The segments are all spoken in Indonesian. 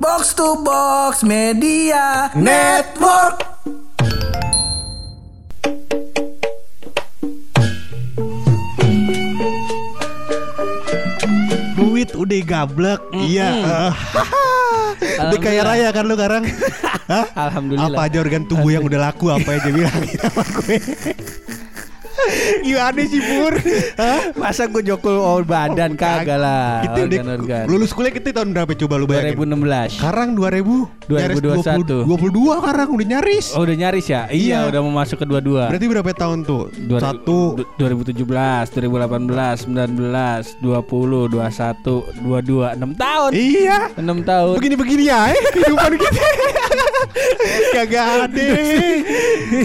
Box to Box Media Network. Duit udah gablek. Iya. Eh, Udah kaya raya kan lu sekarang? Alhamdulillah. Apa aja organ tubuh yang udah laku Apa aja bilang. Sama gue Gimana sih Pur Hah? Masa gue jokul oh, badan kagak lah. Kita udah Organ-organ. Lulus kuliah kita tahun berapa coba lu bayangin 2016. Sekarang 2000 nyaris 2021. 20, 22 sekarang udah nyaris Oh udah nyaris ya? Iya, Iya. udah mau masuk ke dua-dua. Berarti berapa tahun tuh? Dua- Satu du- 2017, 2018, 19, 20, 21, 22, 6 tahun. Iya 6 tahun. Begini-begini ya kehidupan kita Kagak ada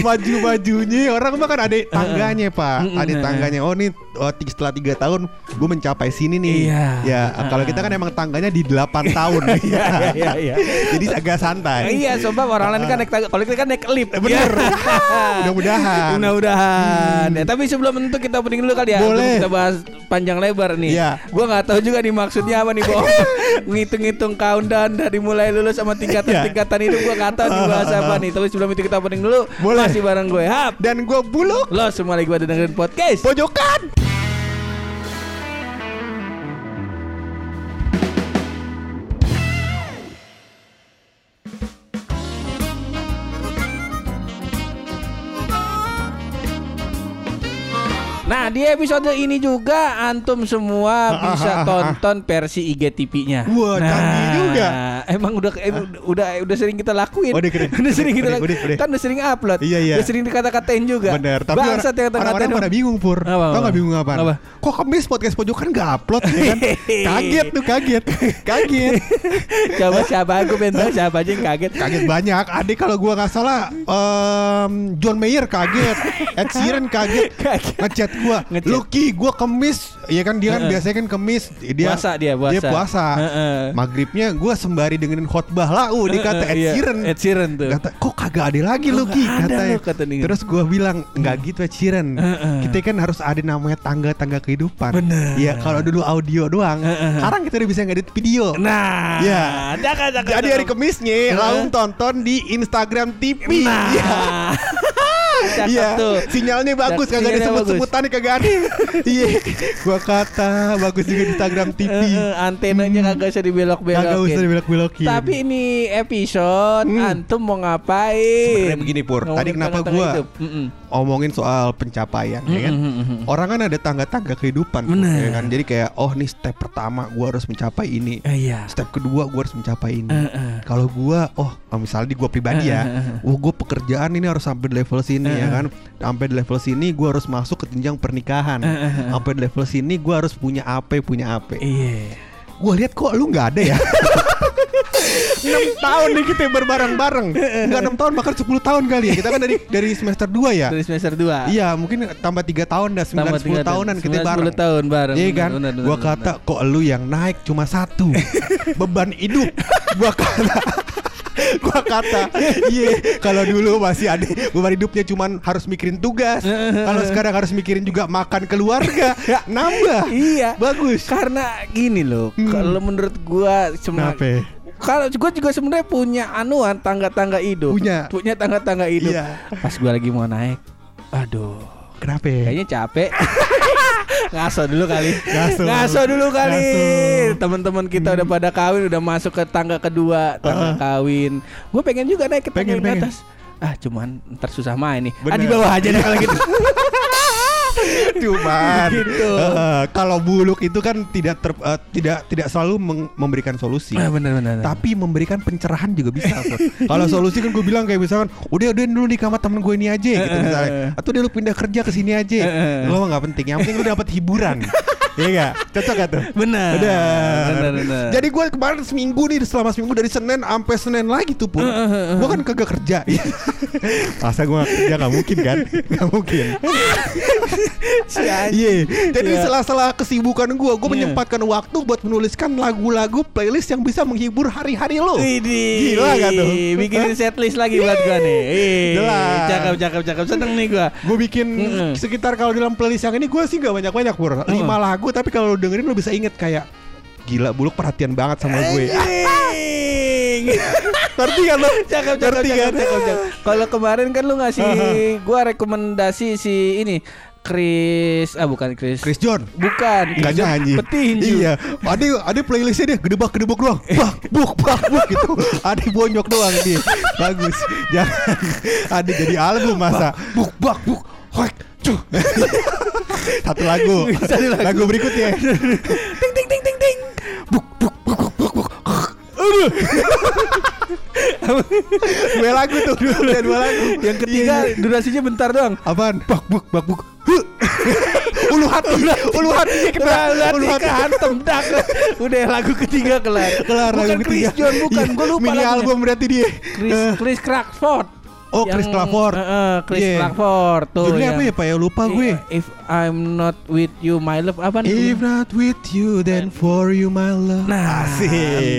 Maju-majunya Orang mah kan ada tangganya pak. Ada tangganya Oh nih oh, setelah 3 tahun Gue mencapai sini nih Iya. Ya kalau kita kan emang tangganya di 8 tahun Iya, iya, iya. Jadi agak santai Iya, sebab orang lain kan naik tangga, kalau kita kan naik lift. Bener Iya. Mudah-mudahan Mudah-mudahan. Ya, tapi sebelum itu kita opening dulu kali ya. Hmm. Boleh. Kita bahas panjang lebar nih. Iya. Gua nggak tahu juga nih maksudnya apa nih, Bo. Ngitung-ngitung countdown dari mulai lulus sama tingkatan-tingkatan itu gua nggak tahu nih bahas apa nih. Tapi sebelum itu kita opening dulu. Boleh. Masih bareng gue, Hap. Dan gue buluk Lo semua lagi pada dengerin podcast. Pojokan Nah di episode ini juga antum semua bisa tonton versi IGTV-nya. Wah, canggih juga. Emang udah emang udah udah sering kita lakuin. Udah keren. udah sering kita lakuin. udah, udah. Kan udah sering upload. Iya, iya. Udah sering dikata-katain juga. Bener Tapi Bangsat yang orang- orang-orang pada bingung Pur Apa, Tau gak bingung apa? Apa? Kok kemis podcast pojokan gak upload ya kan? Kaget tuh kaget Kaget Coba siapa aku tahu siapa aja yang kaget. Kaget banyak Adik kalau gua gak salah em, John Mayer kaget Ed Sheeran kaget Kaget. Ngechat gua Ngechat. Lucky gua kemis Iya kan dia kan Heeh. biasanya kan kemis dia, Puasa dia, puasa. Dia puasa Heeh. Maghribnya gua sembari dengerin khotbah lau Dia kata Ed Iya, Sheeran Ed Sheeran tuh. Kata kok kagak ada lagi Kok Lucky kata dia. Terus gua bilang nggak gitu Ed Sheeran Heeh. Kita kan harus ada namanya tangga-tangga kehidupan Bener. Iya kalau dulu audio doang Heeh. Sekarang kita udah bisa ngedit video Nah, Iya. jangan jangan. Jadi hari Kemisnya langsung tonton di Instagram TV. Nah, Iya. Iya. tuh. Sinyalnya bagus kagak ada sebut-sebutannya kagak ada. Iya. Gua kata bagus juga di Instagram TV. Eh, eh, antenanya kagak usah dibelok-belokin. Kagak usah dibelok-belokin. Tapi ini episode Hmm. antum mau ngapain? Sebenarnya begini, Pur. Tadi kenapa gua-. Omongin soal pencapaian ya kan. Orang kan ada tangga-tangga kehidupan ya kan. Jadi kayak oh nih step pertama gua harus mencapai ini. Eh, Iya. Step kedua gua harus mencapai ini. Kalau gua oh misalnya di gua pribadi ya, oh gua pekerjaan ini harus sampai level sini ya eh. kan. Sampai di level sini gua harus masuk ke jenjang pernikahan. Eh, eh, eh. Sampai di level sini gua harus punya AP, punya AP. Iya. Gua lihat kok lu nggak ada ya. 6 tahun nih kita berbareng-bareng. Enggak 6 tahun bahkan 10 tahun kali ya. Kita kan dari dari semester 2 ya. Dari semester 2. Iya, mungkin tambah 3 tahun dah 9 10 tahunan kita bareng. 10 tahun bareng. Iya kan? Benar, benar, gua benar, kata kok lu yang naik cuma satu beban hidup. Gua kata gua kata iya kalau dulu masih ada beban hidupnya cuman harus mikirin tugas kalau sekarang harus mikirin juga makan keluarga nambah Iya. bagus Karena gini loh, Hmm. kalau menurut gua cuma kalau gue juga sebenarnya punya anuan tangga-tangga hidup. Punya. Punya tangga-tangga hidup. Iya. Pas gua lagi mau naik, aduh, kenapa kayaknya capek. Ngaso dulu kali. Ngaso. dulu kali. Ngaso. Teman-teman kita udah pada kawin, udah masuk ke tangga kedua, tangga kawin. Gue pengen juga naik ke tangga Pengen, pengen. atas. Ah, cuman ntar susah main nih. Ah, Bener. di bawah aja deh kalau gitu. Cuman Gitu. eh, kalau buluk itu kan tidak ter- eh, tidak tidak selalu memberikan solusi. Ah, bener bener. Tapi memberikan pencerahan juga bisa. Kalau solusi kan gue bilang kayak misalkan, udah udah dulu di kamar temen gue ini aja gitu misalnya. Atau dia lu pindah kerja ke sini aja. Lo nggak penting. Yang penting lu dapat hiburan. Iya gak? Cocok gak tuh? Bener, bener. Jadi gue kemarin seminggu nih selama seminggu dari Senin sampai Senin lagi tuh pun. Gue kan kagak kerja. Masa gue gak kerja gak mungkin kan? Gak mungkin. Iya. Jadi Iya. sela-sela kesibukan gue, gue Iya. menyempatkan waktu buat menuliskan lagu-lagu playlist yang bisa menghibur hari-hari lo. Widih. Gila gak tuh? Bikinin setlist lagi buat gua nih. Ih, Jelas. Cakep cakep cakep seneng nih gua. Gue bikin sekitar kalau dalam playlist yang ini gue sih gak banyak-banyak pur. Lima lagu tapi kalau lu dengerin lu bisa inget kayak gila buluk perhatian banget sama gue. Ngerti kan lo? Cakep, cakep, cakep, cakep, cakep. Kalau kemarin kan lu ngasih gua rekomendasi si ini Chris ah bukan Chris. Chris John. Bukan. John nyanyi. Petinju. Iya. Ada ada playlistnya dia gedebak gedebak doang. Bak buk bak buk gitu. Ada bonyok doang dia. Bagus. Jangan ada jadi album masa. Buk bak buk. Hoek. Cuh. Satu lagu. Satu lagu. lagu. berikutnya. Ting ting ting ting ting. Buk buk buk buk buk buk. Aduh. dua lagu tuh, dua, dua lagu. Yang ketiga Iya. durasinya bentar doang. apaan? Bak buk bak buk. Ulu hati, ulu hati kena, ulu hati. kehantem dak. Udah lagu ketiga kelar. Kelar bukan lagu Chris ketiga. John bukan. Iya, Gua lupa Mini lagunya. album berarti dia. Chris Eh, Chris Crawford. Oh, Chris Crawford. Heeh, Chris Iya. Crawford tuh. Judulnya yang- apa ya Pak ya lupa gue. If I'm not with you my love apa nih? If not with you then for you my love. Nah, Asik.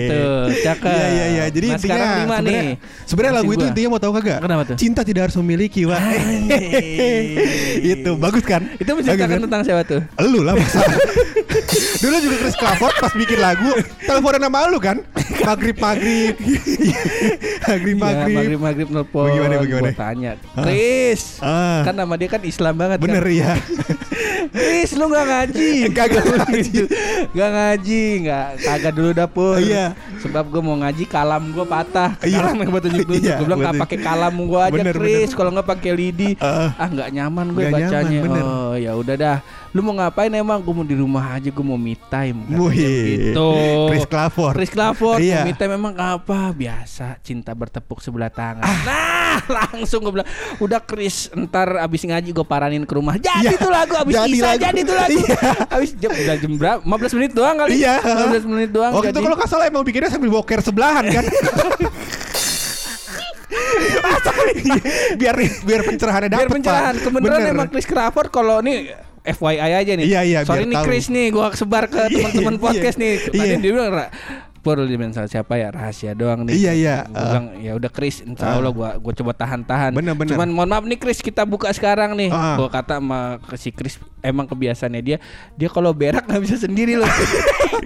tuh, cakep. Iya iya iya. Jadi Nah, intinya sebenarnya-. Sebenarnya lagu itu intinya mau tahu kagak? Kenapa tuh? Cinta tidak harus memiliki, Wak. itu bagus kan? Itu Bagus menceritakan kan? tentang siapa tuh? Lu lah masa Dulu juga Chris Crawford pas bikin lagu Teleponan sama lu kan Maghrib-maghrib Maghrib-maghrib maghrib maghrib nelpon. Bagaimana, bagaimana? Gua tanya, Chris. Ah. Kan nama dia kan Islam banget Bener kan. ya Chris lu gak ngaji Kagak ngaji. Gak ngaji Gak Kagak dulu dapur Iya. Sebab gue mau ngaji Kalam gue patah Iya. Kalam yang buat tunjuk-tunjuk Iya, Gue bilang gak pakai kalam gue aja Chris. Kalau gak pakai lidi Ah. Ah gak nyaman gue bacanya. Oh ya udah dah Lu mau ngapain emang Gue mau di rumah aja Gue mau me time Wih. Gitu Chris Crawford Chris Crawford Iya. Me time memang apa Biasa Cinta bertepuk sebelah tangan Nah langsung gue bilang Udah Chris Ntar abis ngaji gue paranin ke rumah Jadi Iya. tuh lagu Abis Jadi Isa lagu. jadi tuh lagu Iya. Abis jam, udah jam berapa 15 menit doang kali Iya 15 menit doang Waktu itu jadi. kalau gak salah emang bikinnya sambil boker sebelahan kan biar biar pencerahannya Biar dapet pencerahan Bener. emang Chris Crawford Kalau nih FYI aja nih Iya, iya, Sorry biar nih. Chris nih Gua sebar ke teman-teman Iya, podcast nih Tadi iya. dia bilang "Ra, Pur dia bilang "Sama siapa ya rahasia doang nih Iya, iya. Gua bilang ya udah Chris Insya Allah gua, gua coba tahan-tahan Bener, bener. Cuman mohon maaf nih Chris Kita buka sekarang nih Ah. Gua kata sama ke si Chris Emang kebiasaannya dia Dia kalau berak nggak bisa sendiri loh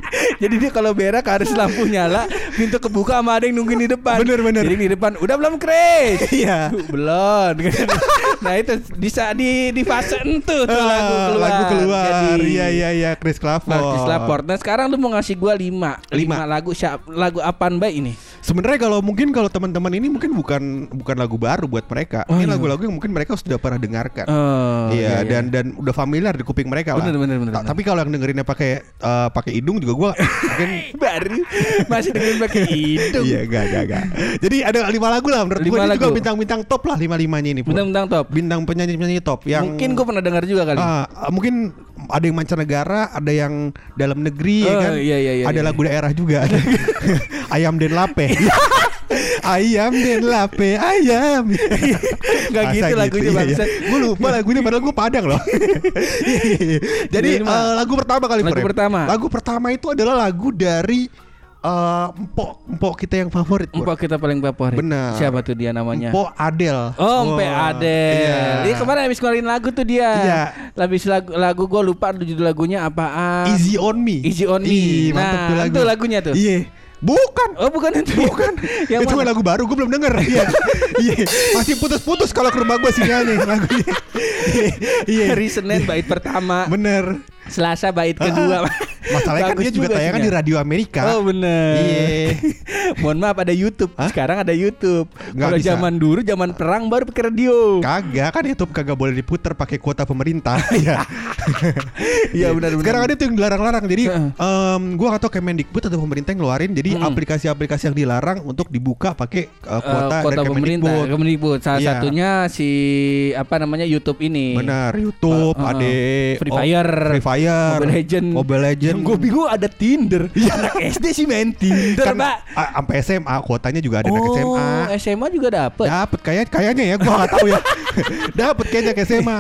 Jadi dia kalau berak harus lampu nyala Pintu kebuka sama ada yang nungguin di depan Bener, bener. Jadi di depan Udah belum Chris Iya belum nah itu bisa di di fase itu tuh Ah, lagu keluar lagu keluar Jadi, iya iya iya Chris Crawford Nah, Chris Laport. Nah sekarang lu mau ngasih gua lima, Lima. lima lagu siap lagu apaan baik ini? Sebenarnya kalau mungkin kalau teman-teman ini mungkin bukan bukan lagu baru buat mereka. Oh, ini iya. lagu-lagu yang mungkin mereka sudah pernah dengarkan. Oh, iya, dan dan udah familiar di kuping mereka lah. Bener, bener, bener, Ta- bener. Tapi kalau yang dengerinnya pakai eh, pakai hidung juga gua mungkin baru masih dengan pakai hidung. Iya, gak, gak, gak. Jadi ada lima lagu lah menurut Lima gue ini juga lagu. bintang-bintang top lah lima-limanya ini. Pur. Bentang-bentang top. Bintang penyanyi-penyanyi top yang Mungkin gua pernah dengar juga kali. Ah, mungkin ada yang mancanegara, ada yang dalam negeri ya Oh, kan. iya, iya, iya, ada iya. lagu daerah juga. Ada ayam den lape. ayam den lape, ayam. Nggak Masa gitu lagunya, bangsat. Gue lupa lagunya padahal gue Padang loh. Jadi eh, lagu pertama kali Lagu pertama. Lagu pertama itu adalah lagu dari eh, empok empok kita yang favorit. Empok kita paling favorit. Benar. Siapa tuh dia namanya? Empok Adel. Oh, Mpe Wah, Adel. Iya. Dia kemarin habis ngeluarin lagu tuh dia. Iya. Habis lagu lagu gue lupa judul lagunya apaan. Easy on me. Easy on me. Ih, Nah, tuh lagu. itu lagunya tuh. Iya. Bukan. Oh bukan itu Bukan. Yang itu mana? lagu baru gue belum denger. Iya. Iya. Masih putus-putus kalau ke rumah gue sinyalnya lagunya. Iya. Iya. Hari Senin bait pertama Bener. Selasa bait kedua Masalahnya kan dia juga tayangan sinyal. di radio Amerika. Oh bener Iya. Mohon maaf ada YouTube Hah? Sekarang ada YouTube Kalau zaman dulu Zaman perang baru pakai radio Kagak kan YouTube kagak boleh diputer pakai kuota pemerintah. Iya. Iya, benar, benar. Sekarang ada tuh yang dilarang-larang. Jadi em, gua gak tahu Kemendikbud atau pemerintah yang ngeluarin jadi Hmm. aplikasi-aplikasi yang dilarang untuk dibuka pakai Eh, kuota, Kota dari pemerintah Kemendikbud. Kemendikbud Salah Iya. satunya si Apa namanya YouTube ini Benar, YouTube, Eh, eh, ada Free Fire, Free Fire, Mobile Legend Mobile Legend. Yang gue bingung ada Tinder Anak SD sih main Tinder kan sampai SMA kuotanya juga ada anak Oh SMA. SMA juga dapet Dapat kayak kayaknya ya gua nggak tahu ya. Dapat kayaknya ke SMA.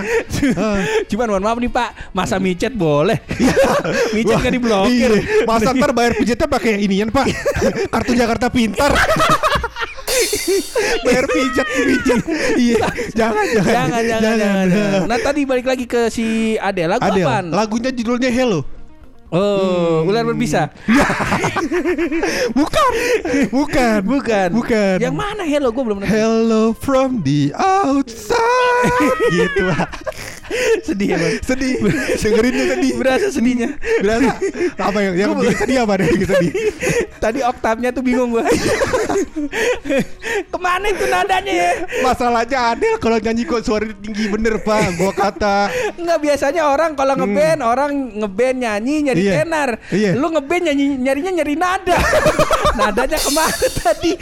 Cuman mohon maaf nih pak Masa micet boleh Micet Wah, nggak diblokir iya. Masa ntar bayar pijetnya pakai inian Pak. Kartu Jakarta Pintar. bayar pijet pijet. Iya. Jangan jangan. jangan, jangan, jangan, jangan. Nah tadi balik lagi ke si Adele lagu Adele, apaan? lagunya judulnya Hello. Oh, ular berbisa. Bukan. Bukan. Bukan. Bukan. Yang mana hello? Gue belum nonton. Hello from the outside gitu lah. Sedih ya, Bang. Sedih. Dengerinnya sedih. Berasa sedihnya. Berasa apa yang yang bikin sedih apa deh bikin sedih. Tadi oktavnya tuh bingung gua. Ke mana itu nadanya ya? Masalahnya Adel kalau nyanyi kok suara tinggi bener pak. Gua kata Enggak biasanya orang kalau ngeband orang ngeband nyanyi nyari Iya. tenar. Iya. Lu ngeband nyanyi nyarinya nyari nada. Nadanya ke mana tadi?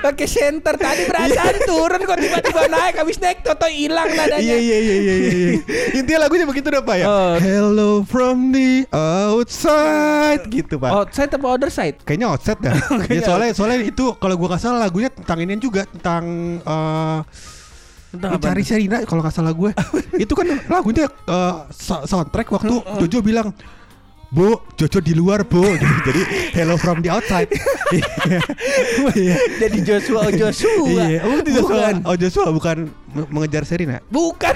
Pakai center tadi perasaan turun kok tiba-tiba naik habis naik toto hilang nadanya. Iya iya iya iya iya. Intinya lagunya begitu udah pak ya. Oh. Hello from the outside gitu pak. Outside apa other side? Kayaknya outset dah. ya, soalnya soalnya itu kalau gua nggak salah lagunya tentang ini juga tentang eh Tentang apa? mencari Serina kalau nggak salah gue. itu kan lagunya eh, so- soundtrack waktu Jojo bilang Bu, Jojo di luar bu. Jadi hello from the outside Iya Jadi Joshua oh Joshua. Iya Oh. Bukan. oh Joshua bukan mengejar Serina Bukan.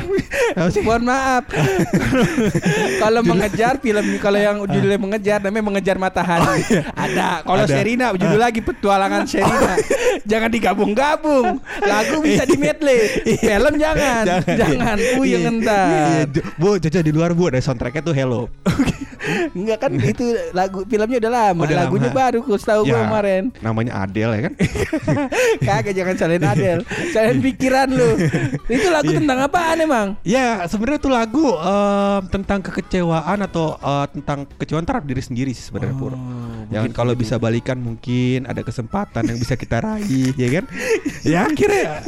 Mohon maaf. kalau mengejar film kalau yang judulnya mengejar namanya mengejar matahari. Ada. Kalau Ada. Serina judul lagi petualangan Serina. jangan digabung-gabung. Lagu bisa di medley. Film jangan. Jangan. Puyeng Iya. entar. Iya, Jo- Bu, Jojo di luar bu Ada soundtracknya tuh hello Enggak kan itu lagu filmnya udah lama. Udah Lagunya lama. baru gue tahu Ya, kemarin. Namanya Adele ya kan Kagak jangan salahin Adel. Salahin pikiran lu. Itu lagu Iya. tentang apaan emang? Ya sebenarnya tuh lagu em, tentang kekecewaan atau eh, tentang kekecewaan terhadap diri sendiri sih sebenarnya Pur. Ya kan kalau bisa balikan mungkin ada kesempatan yang bisa kita raih ya kan. ya akhirnya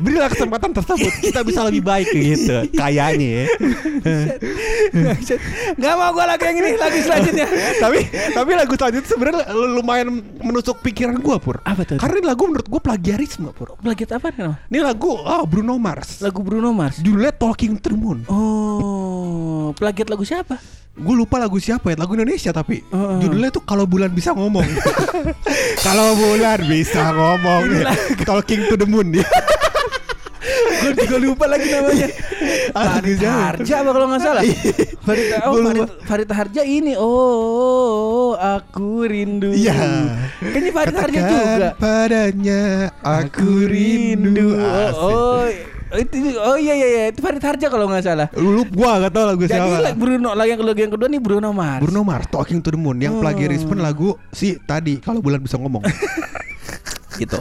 berilah kesempatan tersebut kita bisa lebih baik gitu kayaknya ya. Gak mau gue lagi yang ini Lagu selanjutnya tapi tapi lagu selanjutnya sebenarnya lumayan menusuk pikiran gua Pur. Apa tuh? Karena ini lagu menurut gua plagiarisme Pur. Plagiat apa nih? Ini lagu oh, Bruno Mars. Lagu Bruno Mars Judulnya Talking to the Moon. Oh Plagiat lagu siapa? Gue lupa lagu siapa ya, lagu Indonesia tapi Heeh. judulnya tuh kalau bulan bisa ngomong. kalau bulan bisa ngomong. Talking to the moon. Gue juga lupa lagi namanya Farid? Harja apa kalau nggak salah Farid, oh, Farid, Harja ini oh, aku rindu Iya. Kayaknya Farid Harja juga padanya aku rindu. oh, oh, itu, oh iya iya iya itu Farid Harja kalau nggak salah Lu gua gak tau lagu Jadi siapa. like Bruno lagi yang, lagu yang kedua nih Bruno Mars Bruno Mars Talking to the Moon yang Oh. plagiarisme lagu si tadi kalau bulan bisa ngomong. gitu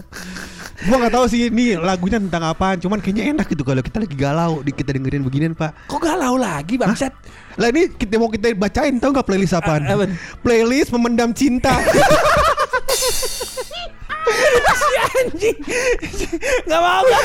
gua gak tahu sih ini lagunya tentang apaan, cuman kayaknya enak gitu kalau kita lagi galau, di- kita dengerin beginian, Pak. Kok galau lagi bangsat Lah ini kita mau kita bacain tahu nggak playlist apaan? A- apaan? Playlist memendam cinta. si anjing Gak mau gak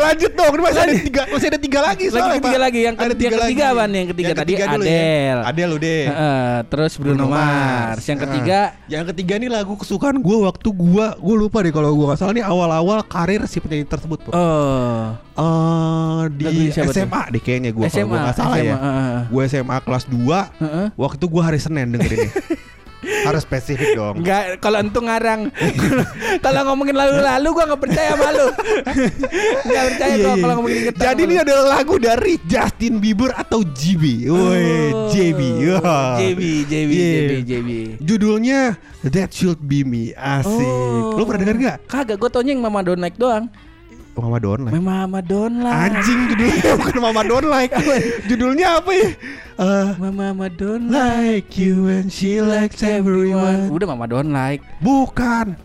Lanjut dong, ini masih ada tiga, masih ada tiga lagi Lagi soalnya, ketiga Pak. lagi. Yang ada ketiga- yang ketiga apaan? Yang ketiga tadi dulu Adele. Ya. Adele udah. Heeh, terus Bruno, Mars. Yang ketiga yang ketiga nih lagu kesukaan gue waktu gue gue lupa deh kalau gue nggak salah nih awal-awal karir si penyanyi tersebut Pak. Oh Eh, di siapa tuh? SMA deh kayaknya gue kalau SMA, gue nggak salah ya. SMA, heeh. Gue SMA kelas 2 Heeh. Waktu itu gue hari Senin dengerinnya Harus spesifik dong Enggak, kalau entu ngarang Kalau ngomongin lalu-lalu gua nggak percaya sama lu Nggak percaya Iya, gua iya. kalau ngomongin ingetan Jadi ini adalah lagu dari Justin Bieber atau JB Woi, Oh, JB Wah. JB, JB, Iya. JB, JB Judulnya That Should Be Me Asik Oh. Lu pernah denger gak? Kagak, gua taunya yang Mama Don't Like doang Mama Don't Like Mama Don't Like Anjing judulnya bukan Mama Don't Like. Judulnya apa ya? Eh, Mama Don't Like like you and she likes everyone. Udah Mama Don't Like. Bukan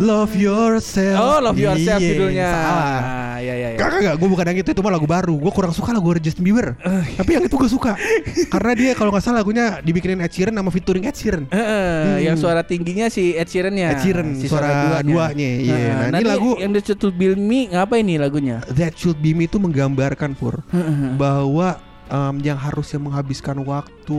Love yourself. Oh, Love Yourself Iya, judulnya. Salah. Ah, iya, iya, iya. Gak, gak, gak, gue bukan yang itu, itu mah lagu baru. Gue kurang suka lagu Justin Bieber Tapi yang itu gue suka. Karena dia kalau gak salah lagunya dibikinin Ed Sheeran sama featuring Ed Sheeran. Heeh, yang suara tingginya si Ed Sheeran-nya. Ed Sheeran, suara duanya, iya. Heeh, Nah, nah, ini lagu- yang The To Bill Me ngapa ini lagunya? That Should Be Me itu menggambarkan Pur Heeh. Bahwa em, yang harusnya menghabiskan waktu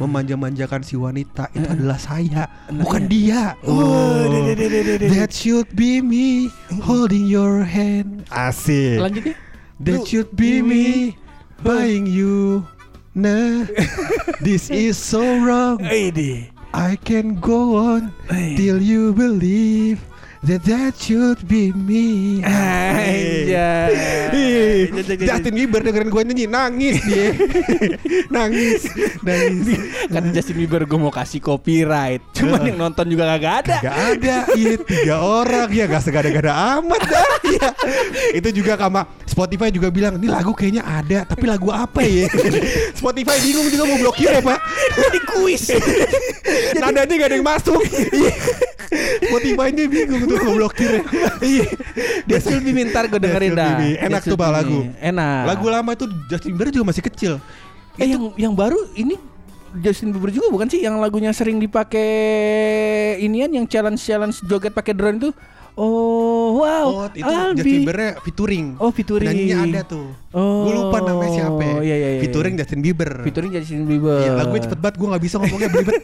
Memanja-manjakan si wanita Itu adalah saya Bukan dia. Oh, deh. That should be me Holding your hand. Asik. Lanjutnya? That Lu- should be me Buying you. Nah This is so wrong. I can go on. Till you believe That that should be me. Anjay. Justin Bieber dengerin gue nyanyi nangis dia. nangis, nangis. kan Justin Bieber gue mau kasih copyright cuman yang nonton juga kagak ada Gak ada, iya tiga orang ya gak segada-gada amat dah. Iya. Itu juga sama Spotify juga bilang ini lagu kayaknya ada, tapi lagu apa ya? Spotify bingung juga mau blokir apa? jadi kuis Nadanya gak ada yang masuk. Spotify ini bingung tuh mau blokir. Iya. dia still be mintar gue dengerin dah. Dia Enak tuh, Me. lagu. enak Lagu lama itu Justin Bieber juga masih kecil. eh yang yang baru ini Justin Bieber juga bukan sih yang lagunya sering dipakai inian yang challenge challenge joget pakai drone itu oh wow Oh, itu I'll Justin be- Bieber featuring. Oh, featuring. Nyanyinya ada tuh. Oh, Gue lupa namanya siapa. ya. iya, iya, iya. Featuring Justin Bieber. featuring Justin Bieber Iya, lagunya cepet banget gue gak bisa ngomongnya belibet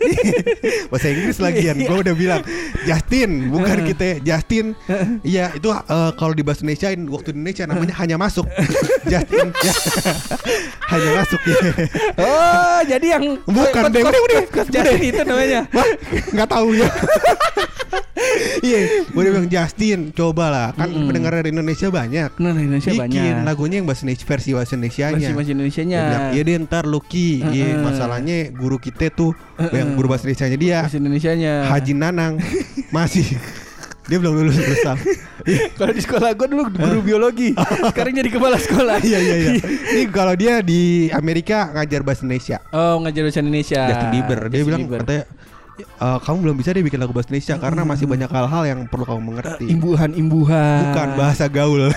Bahasa Inggris lagian Gue udah bilang Justin Bukan kita Justin Iya itu eh, Kalau di bahasa Indonesia Waktu di Indonesia namanya hanya masuk Justin ya. Hanya masuk ya oh jadi yang Bukan, deh, Justin itu namanya Wah Gak tahu ya Iya Gue udah bilang Justin Coba lah Kan pendengar dari Indonesia banyak Nah, Indonesia Bikin banyak. lagunya yang bahasa Indonesia Versi bahasa Indonesia Versi bahasa Indonesianya. Iya deh ntar Lucky Iya Heeh. masalahnya Guru kita tuh Yang guru bahasa Indonesia dia bahasa Indonesianya Haji Nanang masih dia belum lulus bersama. kalau di sekolah gue dulu guru biologi sekarang jadi kepala sekolah Iya iya iya. Ini kalau dia di Amerika ngajar bahasa Indonesia. oh ngajar bahasa Indonesia Justin Bieber dia Justin bilang Bieber. katanya "Eh, kamu belum bisa deh bikin lagu bahasa Indonesia karena masih banyak hal-hal yang perlu kamu mengerti. imbuhan imbuhan Bukan bahasa gaul.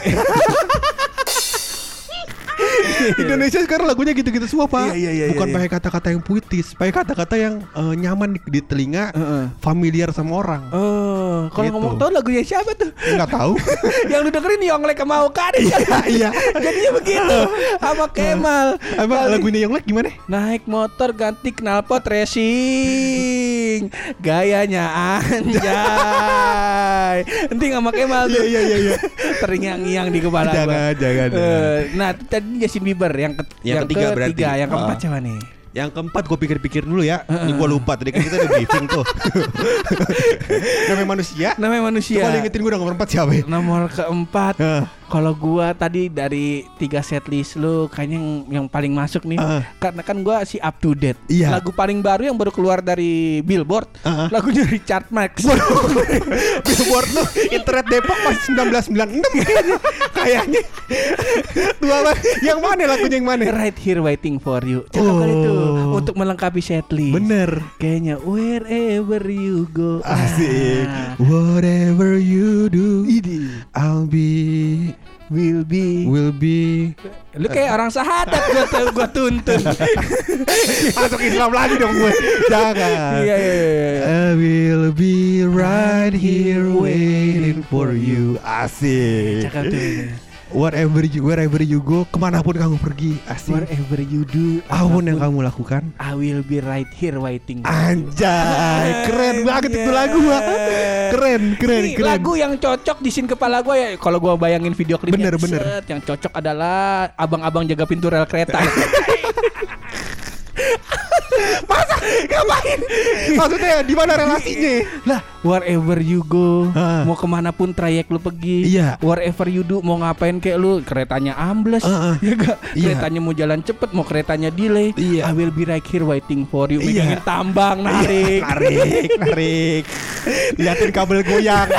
Indonesia sekarang lagunya gitu-gitu semua pak. Iya, iya, iya, Bukan iya. pakai kata-kata yang puitis, pakai kata-kata yang eh, nyaman di, di telinga, Heeh. familiar sama orang. Oh, kalau Gitu. ngomong tahu lagunya siapa tuh? Nggak tahu. yang lu dengerin Yonglek sama Okari iya. Jadinya begitu sama Kemal. Apa lagunya yang gimana? Naik motor ganti knalpot racing Gayanya anjay Nanti sama Kemal tuh Iya, iya, iya, iya. Terngiang-ngiang di kepala Jangan, gua jangan, jangan. Nah tadi Justin Bieber Yang, ke- Yang ketiga berarti. Yang keempat Ah. siapa nih? Yang keempat gue pikir-pikir dulu ya. Ini gue lupa tadi kan kita udah briefing tuh. Namanya manusia. Namanya manusia Coba ingetin gue nomor empat siapa ya? Nomor keempat Heeh. Kalau gua tadi dari tiga setlist lu kayaknya yang, yang paling masuk nih Heeh. karena kan gua si up to date. Iya. Lagu paling baru yang baru keluar dari Billboard, Heeh. lagunya Richard Marx. Billboard lu internet Depok masih 1996 kayaknya. Tua banget. Yang mana lagunya yang mana? right here waiting for you. Cakep kali Oh. tuh untuk melengkapi setlist. Bener. Kayaknya wherever you go. Asik. Ah, Whatever you do, I'll be, will be. will be. Lu kayak orang sahadat gua tuh gua tuntun. Masuk Islam lagi dong gue. Jangan. Iya iya iya. I will be right here waiting for you. Asik. Cakep tuh. Whatever you, wherever you go, ke mana pun kamu pergi, asik. Wherever you do, Apa pun yang kamu lakukan, I will be right here waiting. anjay, keren banget itu lagu, Pak. Keren, keren, Ini keren. lagu yang cocok di scene kepala gue ya kalau gue bayangin video klipnya Bener, bener. set, yang cocok adalah abang-abang jaga pintu rel kereta Masa ngapain? Maksudnya di mana relasinya? lah wherever you go Ah. mau ke mana pun trayek lu pergi Iya. wherever you do mau ngapain kayak lu keretanya ambles Ah, ah. ya gak Iya. keretanya mau jalan cepet mau keretanya delay Iya. I will be right here waiting for you Iya. megangin tambang narik narik, narik. Liatin kabel goyang.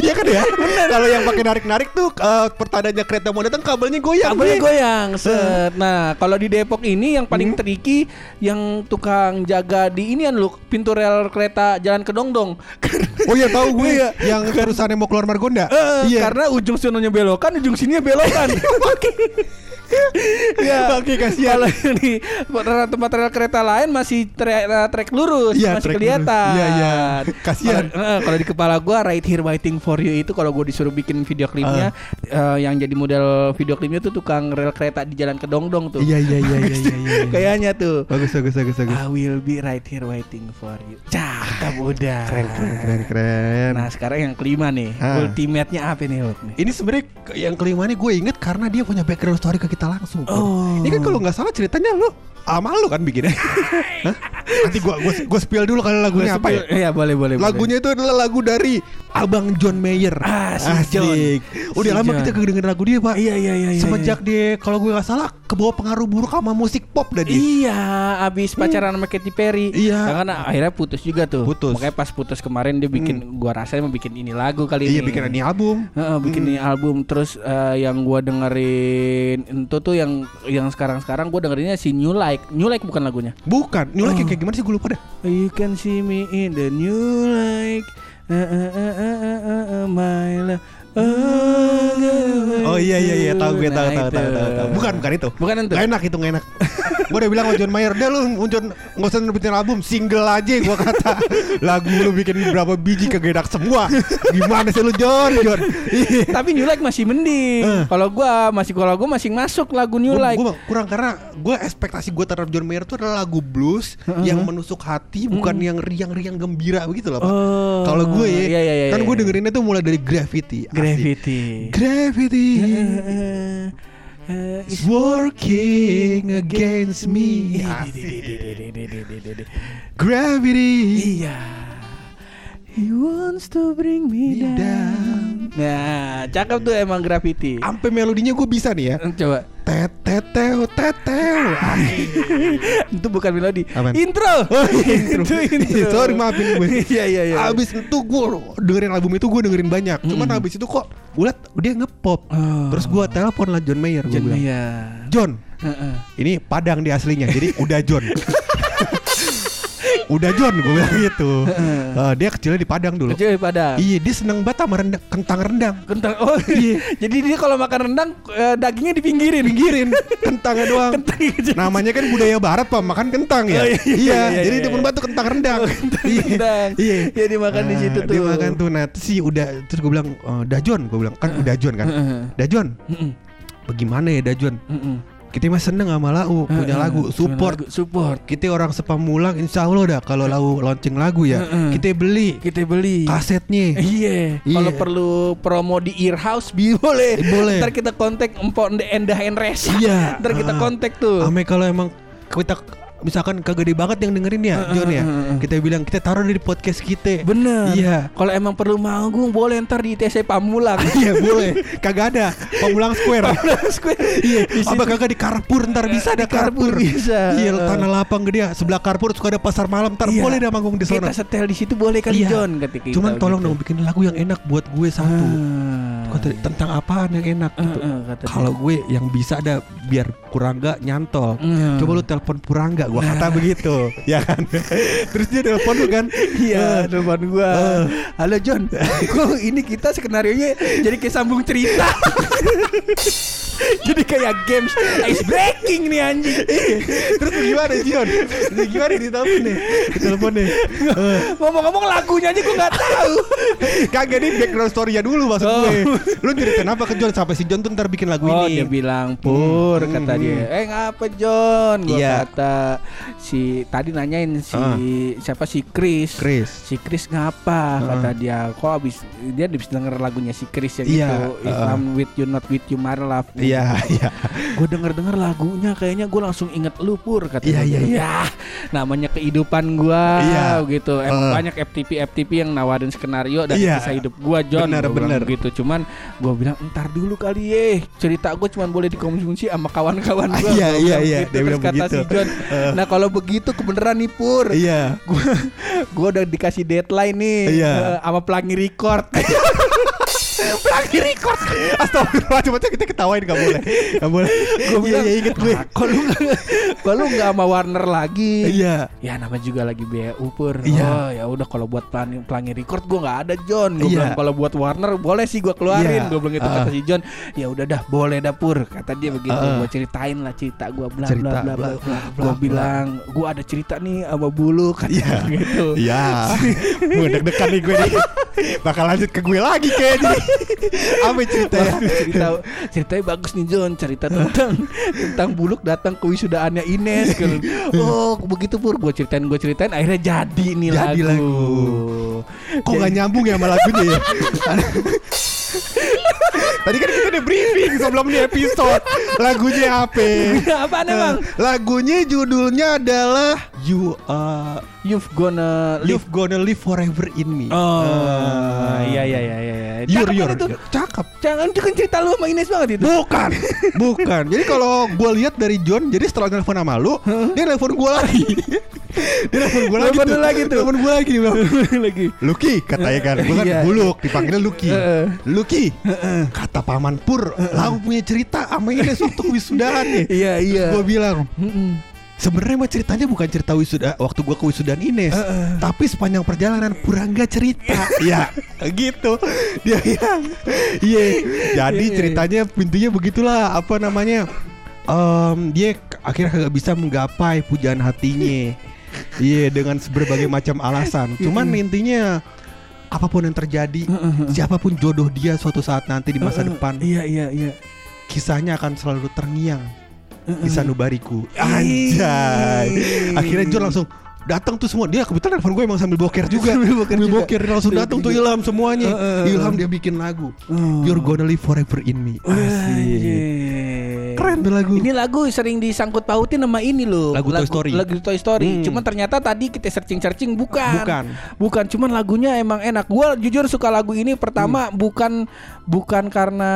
Iya kan ya? Bener. Kalau yang pakai narik-narik tuh eh, pertandanya kereta mau datang kabelnya goyang. Kabelnya Bre. goyang set. Nah kalau di Depok ini yang paling tricky Yang tukang jaga di ini lu Pintu rel kereta jalan ke Dongdong Oh iya tahu gue yang terusannya mau keluar Margonda. Eh, iya. Karena ujung sononya belokan Ujung sininya belokan ya, Oke, kasihan. Kalau yang di tempat rel kereta lain masih trek, trek lurus, Iya, masih kelihatan. Iya, iya. Kasihan. Kalau eh, kalau di kepala gua Right Here Waiting for You itu kalau gua disuruh bikin video klipnya eh, yang jadi model video klipnya tuh tukang rel kereta di jalan Kedongdong tuh. Iya iya iya iya iya. iya. Kayaknya tuh. Bagus bagus bagus bagus. I will be right here waiting for you. Cakep udah. Keren keren keren keren. Nah sekarang yang kelima nih, Ah. ultimate-nya apa nih? Ini sebenarnya yang kelima nih gue inget karena dia punya background story ke kita langsung. Pur. Oh. Ini kan kalau nggak salah ceritanya lu Sama lu kan bikinnya. Hah? Nanti gua gua gua spill dulu kali lagunya apa ya? Iya boleh boleh. boleh. Lagunya itu adalah lagu dari Abang John Mayer. Ah, si Asik. John. Udah Si lama John. kita kagak dengerin lagu dia, Pak. Iya iya iya. iya, Semenjak dia kalau gue nggak salah ke bawah pengaruh buruk sama musik pop dah dia. Iya, abis pacaran sama Katy Perry. Iya. Ya kan akhirnya putus juga tuh. Putus. Makanya pas putus kemarin dia bikin, gua rasa mau bikin ini lagu kali Iya ini. bikin ini album. Heeh, bikin ini album terus eh, yang gua dengerin itu tuh yang yang sekarang-sekarang gua dengerinnya si New Like. New Like bukan lagunya. Bukan, New Like Oh. kayak gimana sih gue lupa dah. You can see me in the new like uh, uh, uh, uh, uh, uh, uh, my love. Oh iya iya iya tahu gue tahu Nah, tahu tahu tahu tahu. Bukan bukan itu. Bukan itu. Gak enak itu gak enak. gue udah bilang sama John Mayer, "Udah lu John nggak usah nerbitinin album, single aja." Gua kata. Lagu lu bikin berapa biji kagak enak semua. Gimana sih lu John? John. Iya. Tapi New Like masih mending. Eh. Kalau gua masih kalau gua masih masuk lagu New Gua- Like. gua kurang karena gue ekspektasi gue terhadap John Mayer itu adalah lagu blues yang menusuk hati bukan yang riang-riang gembira begitu loh pak. Oh. Kalau gue ya, Iya, iya, iya, kan gue dengerinnya tuh mulai dari Gravity. Asik. Gravity. Gravity eh, is working against me. Asik. Gravity. Iya. He wants to bring me Me down. Nah, cakep tuh emang Gravity. Sampai melodinya gue bisa nih ya. Coba. Teteteu teteu. itu bukan melodi. Apaan? Intro. Oh, intro. itu intro. Sorry maafin gue. Iya iya iya. Abis itu gue dengerin album itu gue dengerin banyak. Cuman abis itu kok gue liat dia ngepop. Oh. Terus gue telepon lah John Mayer. Gue John bilang, Mayer. John, Heeh. ini Padang di aslinya. Jadi udah John. Udah John gue bilang gitu. Eh, dia kecilnya di Padang dulu. Kecil pada Iya dia seneng banget sama rendang, kentang rendang. kentang. Oh iya. Jadi dia kalau makan rendang eh, dagingnya dipinggirin. Pinggirin kentangnya doang. Kecil. Namanya kan budaya barat pak makan kentang ya. Oh, iya, iya, iya, iya, jadi iya, dia pun iya. batu kentang rendang. Iya, rendang. Iya. Iya, dia makan di Nah, situ Dia tuh. makan tuh. Nah sih udah terus gue bilang oh, Dajon gue bilang kan udah Jon kan. Dajon bagaimana ya Dajon? Kita mah seneng sama Lau punya Heeh. lagu support. Lagu, support. Kita orang sepamulang insya Allah dah kalau Lau launching lagu ya Heeh. kita beli Kita beli. kasetnya. Iya, Iya. kalau perlu promo di Earhouse bi boleh. Boleh. Ntar kita kontak Empok Endah Enres. Iya. Ntar kita Ah. kontak tuh. Ame kalau emang kita misalkan kagede banget yang dengerin ya John ya. kita bilang kita taruh di podcast kita. Bener. Iya. Kalau emang perlu manggung boleh ntar di ITC Pamulang. iya boleh. Kagak ada. Pamulang Square. Iya. Apa kagak di Carrefour? Ntar bisa ada Carrefour. Carrefour bisa. iya tanah lapang gede sebelah Carrefour suka ada pasar malam. Ntar Iya. boleh dah manggung di sana. Kita setel di situ boleh kali Iya. John ketika cuman tolong gitu. dong bikin lagu yang enak buat gue satu Kata, tentang apaan yang enak gitu. Dia. kalau gue yang bisa ada biar Purangga nyantol Hmm. Coba lu telepon Purangga Gua kata begitu Ya kan Terus dia telepon lu kan Iya, telepon gua. Eh. Halo John, kok ini kita skenario nya jadi kayak sambung cerita. jadi kayak games ice breaking nih anjing. Terus gimana Jion Terus gimana di telepon nih Di telepon nih Ngomong-ngomong lagunya aja gua nggak tahu. Kagak nih background story-nya dulu maksud Oh. gue Lu ceritain apa ke John Sampai si John tuh ntar bikin lagu Oh ini dia bilang pur Hmm, kata dia Eh ngapa John Gua Iya. kata Si tadi nanyain si Ah. Siapa si Chris Chris Si Chris ngapa kata dia Kok abis Dia habis denger lagunya si Chris ya Iya, gitu If uh-uh. I'm with you not with you my love Iya iya Gue denger denger lagunya kayaknya gue langsung inget lu pur kata Iya, gua. iya, iya. Ya, namanya kehidupan gua Iya. gitu. Emang Uh. banyak FTP FTP yang nawarin skenario dari Iya. kisah hidup gua John. Bilang benar. gitu. Cuman gue bilang entar dulu kali ye. Cerita gue cuman boleh dikonsumsi sama kawan-kawan gua. Iya, iya, iya. gitu. Dia Terus bilang kata begitu. si John. Uh. Nah kalau begitu kebenaran nih pur. Iya Gua gua udah dikasih deadline nih Iya. eh, sama pelangi record. Lagi record Astagfirullah Coba kita ketawain Gak boleh Gak boleh gue Iya bilang iya inget gue "Ah, Kok lu Kok lu nggak sama Warner lagi Iya Ya namanya juga lagi BU pur. Iya. Oh ya udah kalau buat pelangi, pelangi record gua nggak ada John. Gua Iya. bilang kalau buat Warner boleh sih gua keluarin. Iya. Gua bilang gitu Ah. kata si John. Ya udah dah boleh dah pur. Kata dia begitu. Ah. Gua ceritain lah cerita gua bla Cerita, bla bla. bla, bla. bilang gua ada cerita nih sama bulu kata Iya. dia gitu. Iya Gue deg-degan nih gue nih Bakal lanjut ke gue lagi kayaknya Apa ceritanya Waduh, cerita ceritanya bagus nih John cerita tentang tentang buluk datang ke wisudaannya Ines kan. oh begitu pur gue ceritain gue ceritain akhirnya jadi nih Jadi lagu, lagu. Kok gak nyambung ya sama lagunya ya Tadi kan kita udah briefing sebelum di episode. Lagunya apa? Apaan emang? Lagunya judulnya adalah You uh, You've gonna live You've Gonna Live Forever in Me. Oh, Ah. iya iya iya iya. iya. Yur Cakep Yur. itu? Cakep. Jangan itu kan cerita lu sama Ines banget itu. Bukan, bukan. Jadi kalau gue lihat dari John, jadi setelah telepon sama lu, dia telepon gue lagi. dia telepon gue lagi. Lu lagi tuh. Telepon gue lagi bilang, lagi. Lucky katanya kan, gue kan Iya. buluk, dipanggilnya Lucky. Lucky, kata Paman Pur, lagu punya cerita sama Ines waktu wisudaan nih. Iya iya. Gue bilang, Sebenarnya mah ceritanya bukan cerita wisuda waktu gua ke wisudaan Ines, tapi sepanjang perjalanan Purangga cerita. ya, gitu. Dia bilang. Iya. Jadi Iya, iya, ceritanya pintunya begitulah apa namanya? Em, dia akhirnya kagak bisa menggapai pujaan hatinya. Iya, dengan berbagai macam alasan. Cuman intinya apa pun yang terjadi, siapa pun jodoh dia suatu saat nanti di masa depan, Iya iya iya. kisahnya akan selalu terngiang di sanubariku. Anjay. Akhirnya John langsung datang tuh semua. Dia kebetulan telepon gue emang sambil boker juga. Sambil boker juga. boker langsung datang tuh Ilham semuanya. Heeh. Ilham dia bikin lagu. Oh. You're gonna live forever in me. Asik. Anjir. Keren tuh lagu. Ini lagu sering disangkut pautin sama ini loh. Lagu Toy Story. Lagu Toy Story. Hmm. Cuman ternyata tadi kita searching-searching bukan. Bukan. Bukan, cuman lagunya emang enak. Gua jujur suka lagu ini pertama Hmm. bukan bukan karena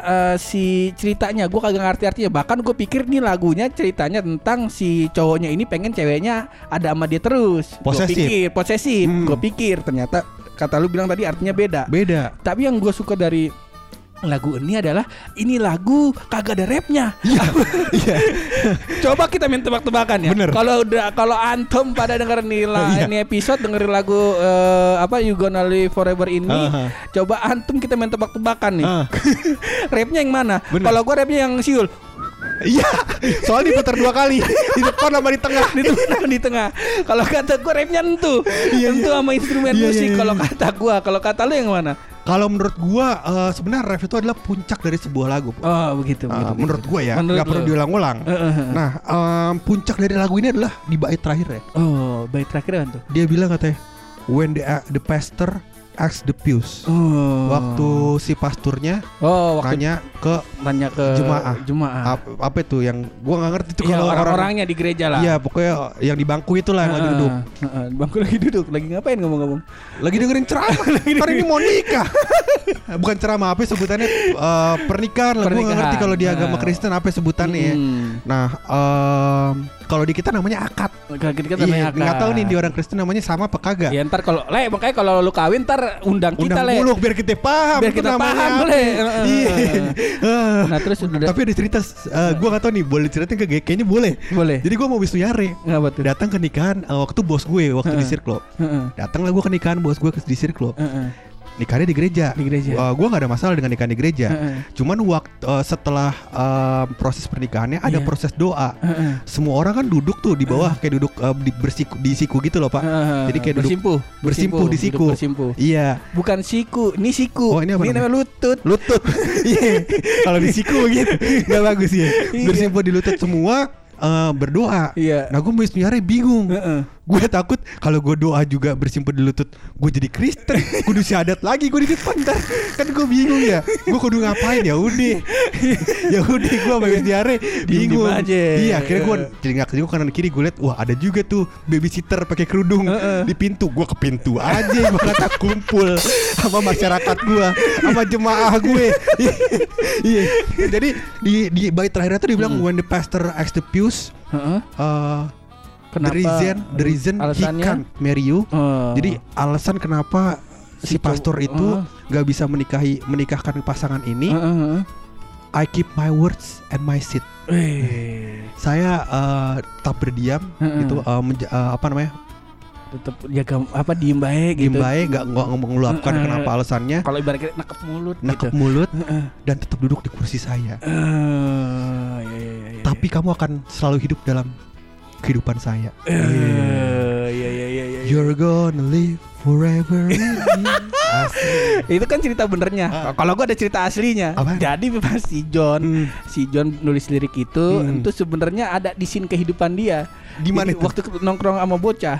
eh, si ceritanya. Gua kagak ngerti artinya. Bahkan gue pikir nih lagunya ceritanya tentang si cowoknya ini pengen ceweknya ada sama dia terus. Gua Posesif. pikir posesif. Hmm. Gue pikir ternyata kata lu bilang tadi artinya beda. Beda. Tapi yang gue suka dari lagu ini adalah ini lagu kagak ada rapnya. Iya. Coba kita main tebak-tebakan ya. Bener. Kalau udah kalau antum pada denger nih Iya. ini episode dengerin lagu eh, apa You Gonna Live Forever in Me. Aha. Coba antum kita main tebak-tebakan nih. Ah. rapnya yang mana? Kalau gua rapnya yang siul Iya. Soalnya diputar dua kali di depan sama di tengah. di tengah di tengah. Kalau kata gua rapnya entu. Iya, entu iya. sama instrumen Iya, musik. iya, Kalau iya. kata gua, kalau kata lu yang mana? Kalau menurut gua eh, sebenarnya rap itu adalah puncak dari sebuah lagu. Po. Oh, begitu, Ah, begitu, menurut begitu. gua ya, nggak perlu lu. diulang-ulang. Eh, eh. Nah, em, puncak dari lagu ini adalah di bait terakhir ya. Oh, baik terakhir kan tuh. Dia bilang katanya, when the the pastor asks the pews. Oh. Waktu si pasturnya Oh, waktu nanya ke nanya ke Jemaah. Jemaah. apa, apa itu yang gua nggak ngerti itu Iya, kalau orang orang-orangnya di gereja lah. Iya, pokoknya yang di bangku itulah yang lagi Heeh, duduk. heeh. Bangku lagi duduk, lagi ngapain ngomong-ngomong? Lagi dengerin ceramah. Ntar ini mau nikah. Bukan ceramah apa sebutannya eh, pernikahan lah. Gua nggak Pernikahan. ngerti kalau di agama. Kristen apa sebutannya ya. Hmm. Nah, em, kalau di kita namanya akad. Kalau kita Iya, namanya nggak tahu nih di akad. orang Kristen namanya sama apa kagak. Ya ntar kalau le makanya kalau lu kawin ntar undang, kita Undang le. muluk biar kita paham. Biar kita namanya paham. Le. Iya. Nah terus udah Tapi ada cerita, eh, gua nggak tahu nih boleh ceritain ke kayaknya boleh. boleh. Jadi gua mau. Ngapa tuh? Datang ke nikahan eh, waktu bos gue waktu di. Sirklo. Heeh. Datang lah gue ke nikahan bos gue ke di Sirklo. Nikahnya di gereja. Di gereja. Eh, gua nggak ada masalah dengan nikahan di gereja. Heeh. Cuman waktu eh, setelah eh, proses pernikahannya ada Iya. proses doa. Heeh. Semua orang kan duduk tuh di bawah kayak duduk eh, di bersiku di siku gitu loh pak. Heeh. Jadi kayak duduk bersimpuh, bersimpuh di duduk siku. bersimpuh. Iya. Bukan siku, ini siku. Oh, ini apa namanya? namanya lutut. Lutut. Iya. Kalau di siku gitu nggak bagus ya. Bersimpuh di lutut semua eh, berdoa. Iya. Nah gue nyari bingung. Heeh. Gue takut kalau gue doa juga bersimpuh di lutut Gue jadi Kristen. Kudu syahadat lagi gue di depan ntar. Kan gue bingung ya. Gue kudu ngapain? Ya udah. Ya udah gue habis diare Bingung. aja. Iya akhirnya gue jadi nggak juga kanan kiri. Gue liat Wah ada juga tuh babysitter pakai kerudung Heeh. Di pintu. Gue ke pintu aja Gue kata kumpul Sama masyarakat gue Sama jemaah gue Iya. Jadi di, di bait terakhirnya tuh dibilang When the pastor asks the pews Heeh. uh, Kenapa? The reason, the reason he Alasannya? can't marry you. Oh. Jadi alasan kenapa si, Si pastor itu nggak bisa menikahi menikahkan pasangan ini. Heeh, heeh. I keep my words and my seat. Eh, Saya uh, tetap berdiam Heeh. gitu uh, menja- uh, apa namanya? tetap jaga apa diem baik Diem gitu. baik nggak nggak Heeh. kenapa alasannya. Kalau ibaratnya nakep mulut Nakep gitu. mulut Heeh. dan tetap duduk di kursi saya. Eh, iya, iya, iya, iya. Tapi kamu akan selalu hidup dalam kehidupan saya. Eh, iya iya iya iya. You're gonna live forever. Itu kan cerita benernya. Ah. Kalau gua ada cerita aslinya. Apaan? Jadi pas si John, Hmm. si John nulis lirik itu, Hmm. itu sebenarnya ada di scene kehidupan dia. Jadi itu? Waktu nongkrong sama bocah.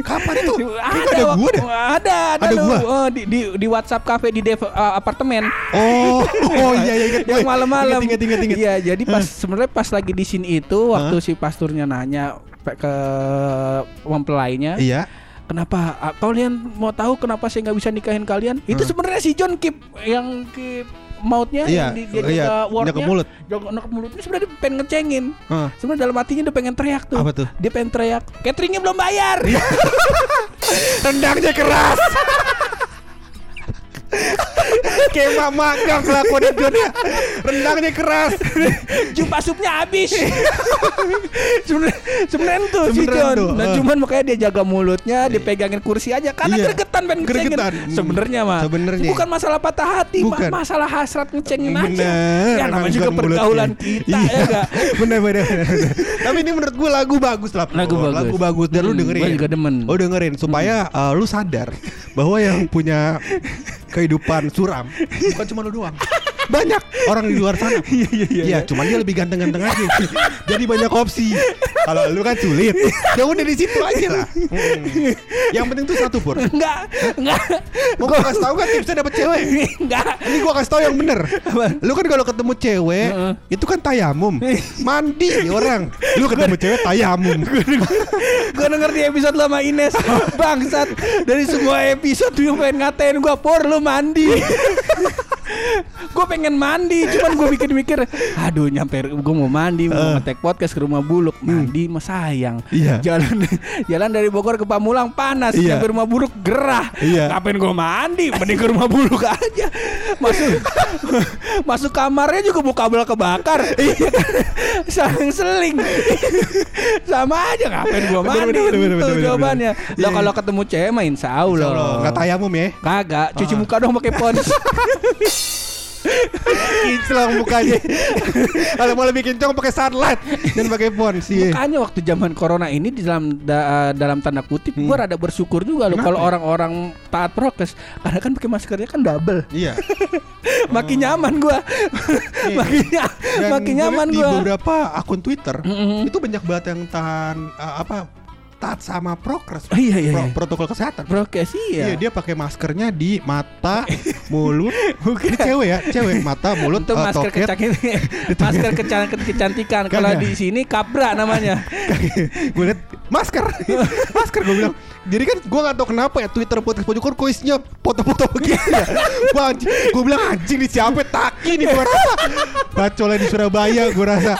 Kapan itu? Kayaknya ada ada gua deh. ada ada, Ada gua? Oh, di, di di WhatsApp cafe di dev, uh, apartemen Oh, oh iya iya ingat yang gue. malam-malam Ingat ingat ingat. iya jadi pas sebenarnya pas lagi di sini itu waktu si pasturnya nanya ke mempelainya Iya. kenapa ah, kalian mau tahu kenapa saya nggak bisa nikahin kalian itu sebenarnya si John Kip yang Kip mautnya Iya, yang di, dia iya, wordnya, jaga mulut. jaga anak mulut ini sebenarnya dia pengen ngecengin Hah. sebenarnya dalam hatinya dia pengen teriak tuh Apa tuh? dia pengen teriak cateringnya belum bayar Rendangnya keras. Kayak mak magang kelakuan John ya. Rendangnya keras. jumpa supnya habis sebenarnya sebenarnya tuh si John tuh, nah eh. cuman makanya dia jaga mulutnya dipegangin kursi aja karena Iya. gregetan pengen ngecengin Gregetan. sebenarnya mah Sebenarnya. bukan masalah patah hati Ma- Bukan. masalah hasrat ngecengin aja Bener. ya namanya juga pergaulan kita Iya. ya gak Bener bener. Tapi ini menurut gue lagu bagus lah. Lagu bagus. Lagu bagus dan lu Hmm, dengerin. gua juga demen. Oh dengerin supaya uh, lu sadar bahwa yang punya kehidupan suram bukan cuma lu doang. Banyak orang di luar sana. Iya iya iya. cuman dia lebih ganteng-ganteng aja. Jadi banyak opsi. Kalau lu kan sulit. Ya udah di situ aja lah. Hmm. Yang penting tuh satu pur. enggak enggak Mau gua kasih tahu kan tipsnya dapet cewek. enggak Ini gua kasih tahu yang bener. Lu kan kalau ketemu cewek Heeh. itu kan tayamum. Mandi orang. Lu ketemu cewek tayamum. Gue denger di episode lo sama Ines Bangsat Dari semua episode Gue pengen ngatain gue Por lu mandi Gue pengen mandi Cuman gue mikir-mikir Aduh nyampe Gue mau mandi Mau ngetek podcast ke rumah buluk. Mandi mah sayang. Iya. Jalan jalan dari Bogor ke Pamulang panas Iya. Nyampe rumah buluk gerah. Iya. Ngapain gue mandi? Mending ke rumah buluk aja. Masuk Masuk kamarnya juga buka kabel kebakar. Saling seling. Sama aja ngapain gue mandi Bener, bener, bener, Itu bener, bener, jawabannya. Lah Iya, kalau ketemu cewek mah insya Allah. Enggak tayamum ya. Kagak Cuci muka dong pakai pons Kinclong mukanya. Kalau mau lebih kinclong pakai sunlight dan pakai pons sih. Makanya waktu zaman corona ini di dalam da- dalam tanda kutip gue rada bersyukur juga loh kalau ya? orang-orang taat prokes karena kan pakai maskernya kan double. Iya. Makin nyaman gua. makin nya- Dan makin gua nyaman liat di gua. beberapa akun Twitter Mm-mm. itu banyak banget yang tahan uh, apa taat sama prokes. Oh, iya, iya, Pro- iya. protokol kesehatan. Prokes Iya, iya. dia pakai maskernya di mata, mulut. Ini cewek ya, cewek mata, mulut, Untuk uh, masker toket. kecantikan, masker kecan- kecantikan. Kalau di sini kabra namanya. gue liat masker masker gue bilang jadi kan gue gak tau kenapa ya Twitter podcast pojokan kok isinya foto-foto begitu ya. Gue bilang anjing nih siapa taki nih? Gue rasa. Bacolnya di Surabaya gue rasa.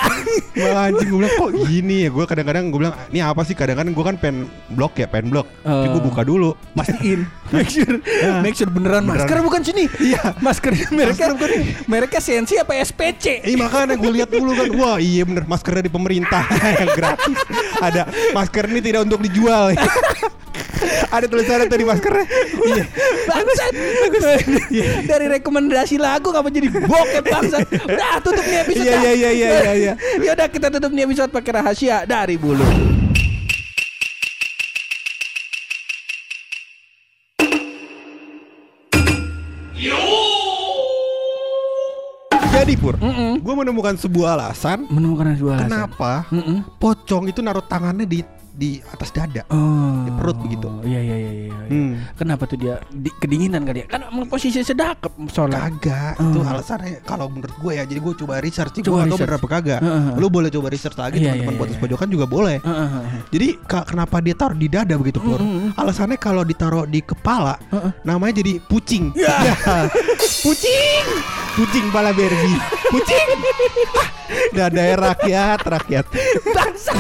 Wah, anjing gue bilang kok gini ya? Gue kadang-kadang gue bilang ini apa sih? Kadang-kadang gue kan pen blok ya pen blok. Tapi gue Oh. buka dulu. Mastiin, make sure, make sure beneran, Beneran. masker bukan sini. Iya. masker mereknya Masker bukan mereknya Sensi apa SPC? Eh makanya gue lihat dulu kan. Wah iya bener maskernya di pemerintah. Yang gratis. Ada masker ini tidak untuk dijual Ada tulisannya tadi maskernya Iya Bangsat. Dari rekomendasi lagu ngapa jadi bokep bangsat. Udah tutup nih episode. Iya, iya, iya, iya, iya, iya. Ya udah kita tutup nih episode pakai rahasia dari bulu. Jadi Pur Mm-mm. Gue menemukan sebuah alasan Menemukan dua alasan. Kenapa Mm-mm. Pocong itu naruh tangannya di di atas dada Oh. Di perut begitu. Iya iya iya iya. Hmm. Kenapa tuh dia di, kedinginan kali ya? Kan posisi sedap soalnya. Kagak Oh. Itu alasannya Kalau menurut gue ya Jadi gue coba research sih Gue Coba gak tau research. bener apa kagak Heeh. Lu boleh coba research lagi Iya, Teman-teman iya, podcast iya. pojokan juga boleh Heeh, heeh. Jadi ka- kenapa dia taruh di dada begitu Pur? Mm-mm. Alasannya kalau ditaruh di kepala Heeh. namanya jadi pucing. Ya. pucing. Pucing pala Barbie. Pucing. Dada rakyat, rakyat. Bangsat.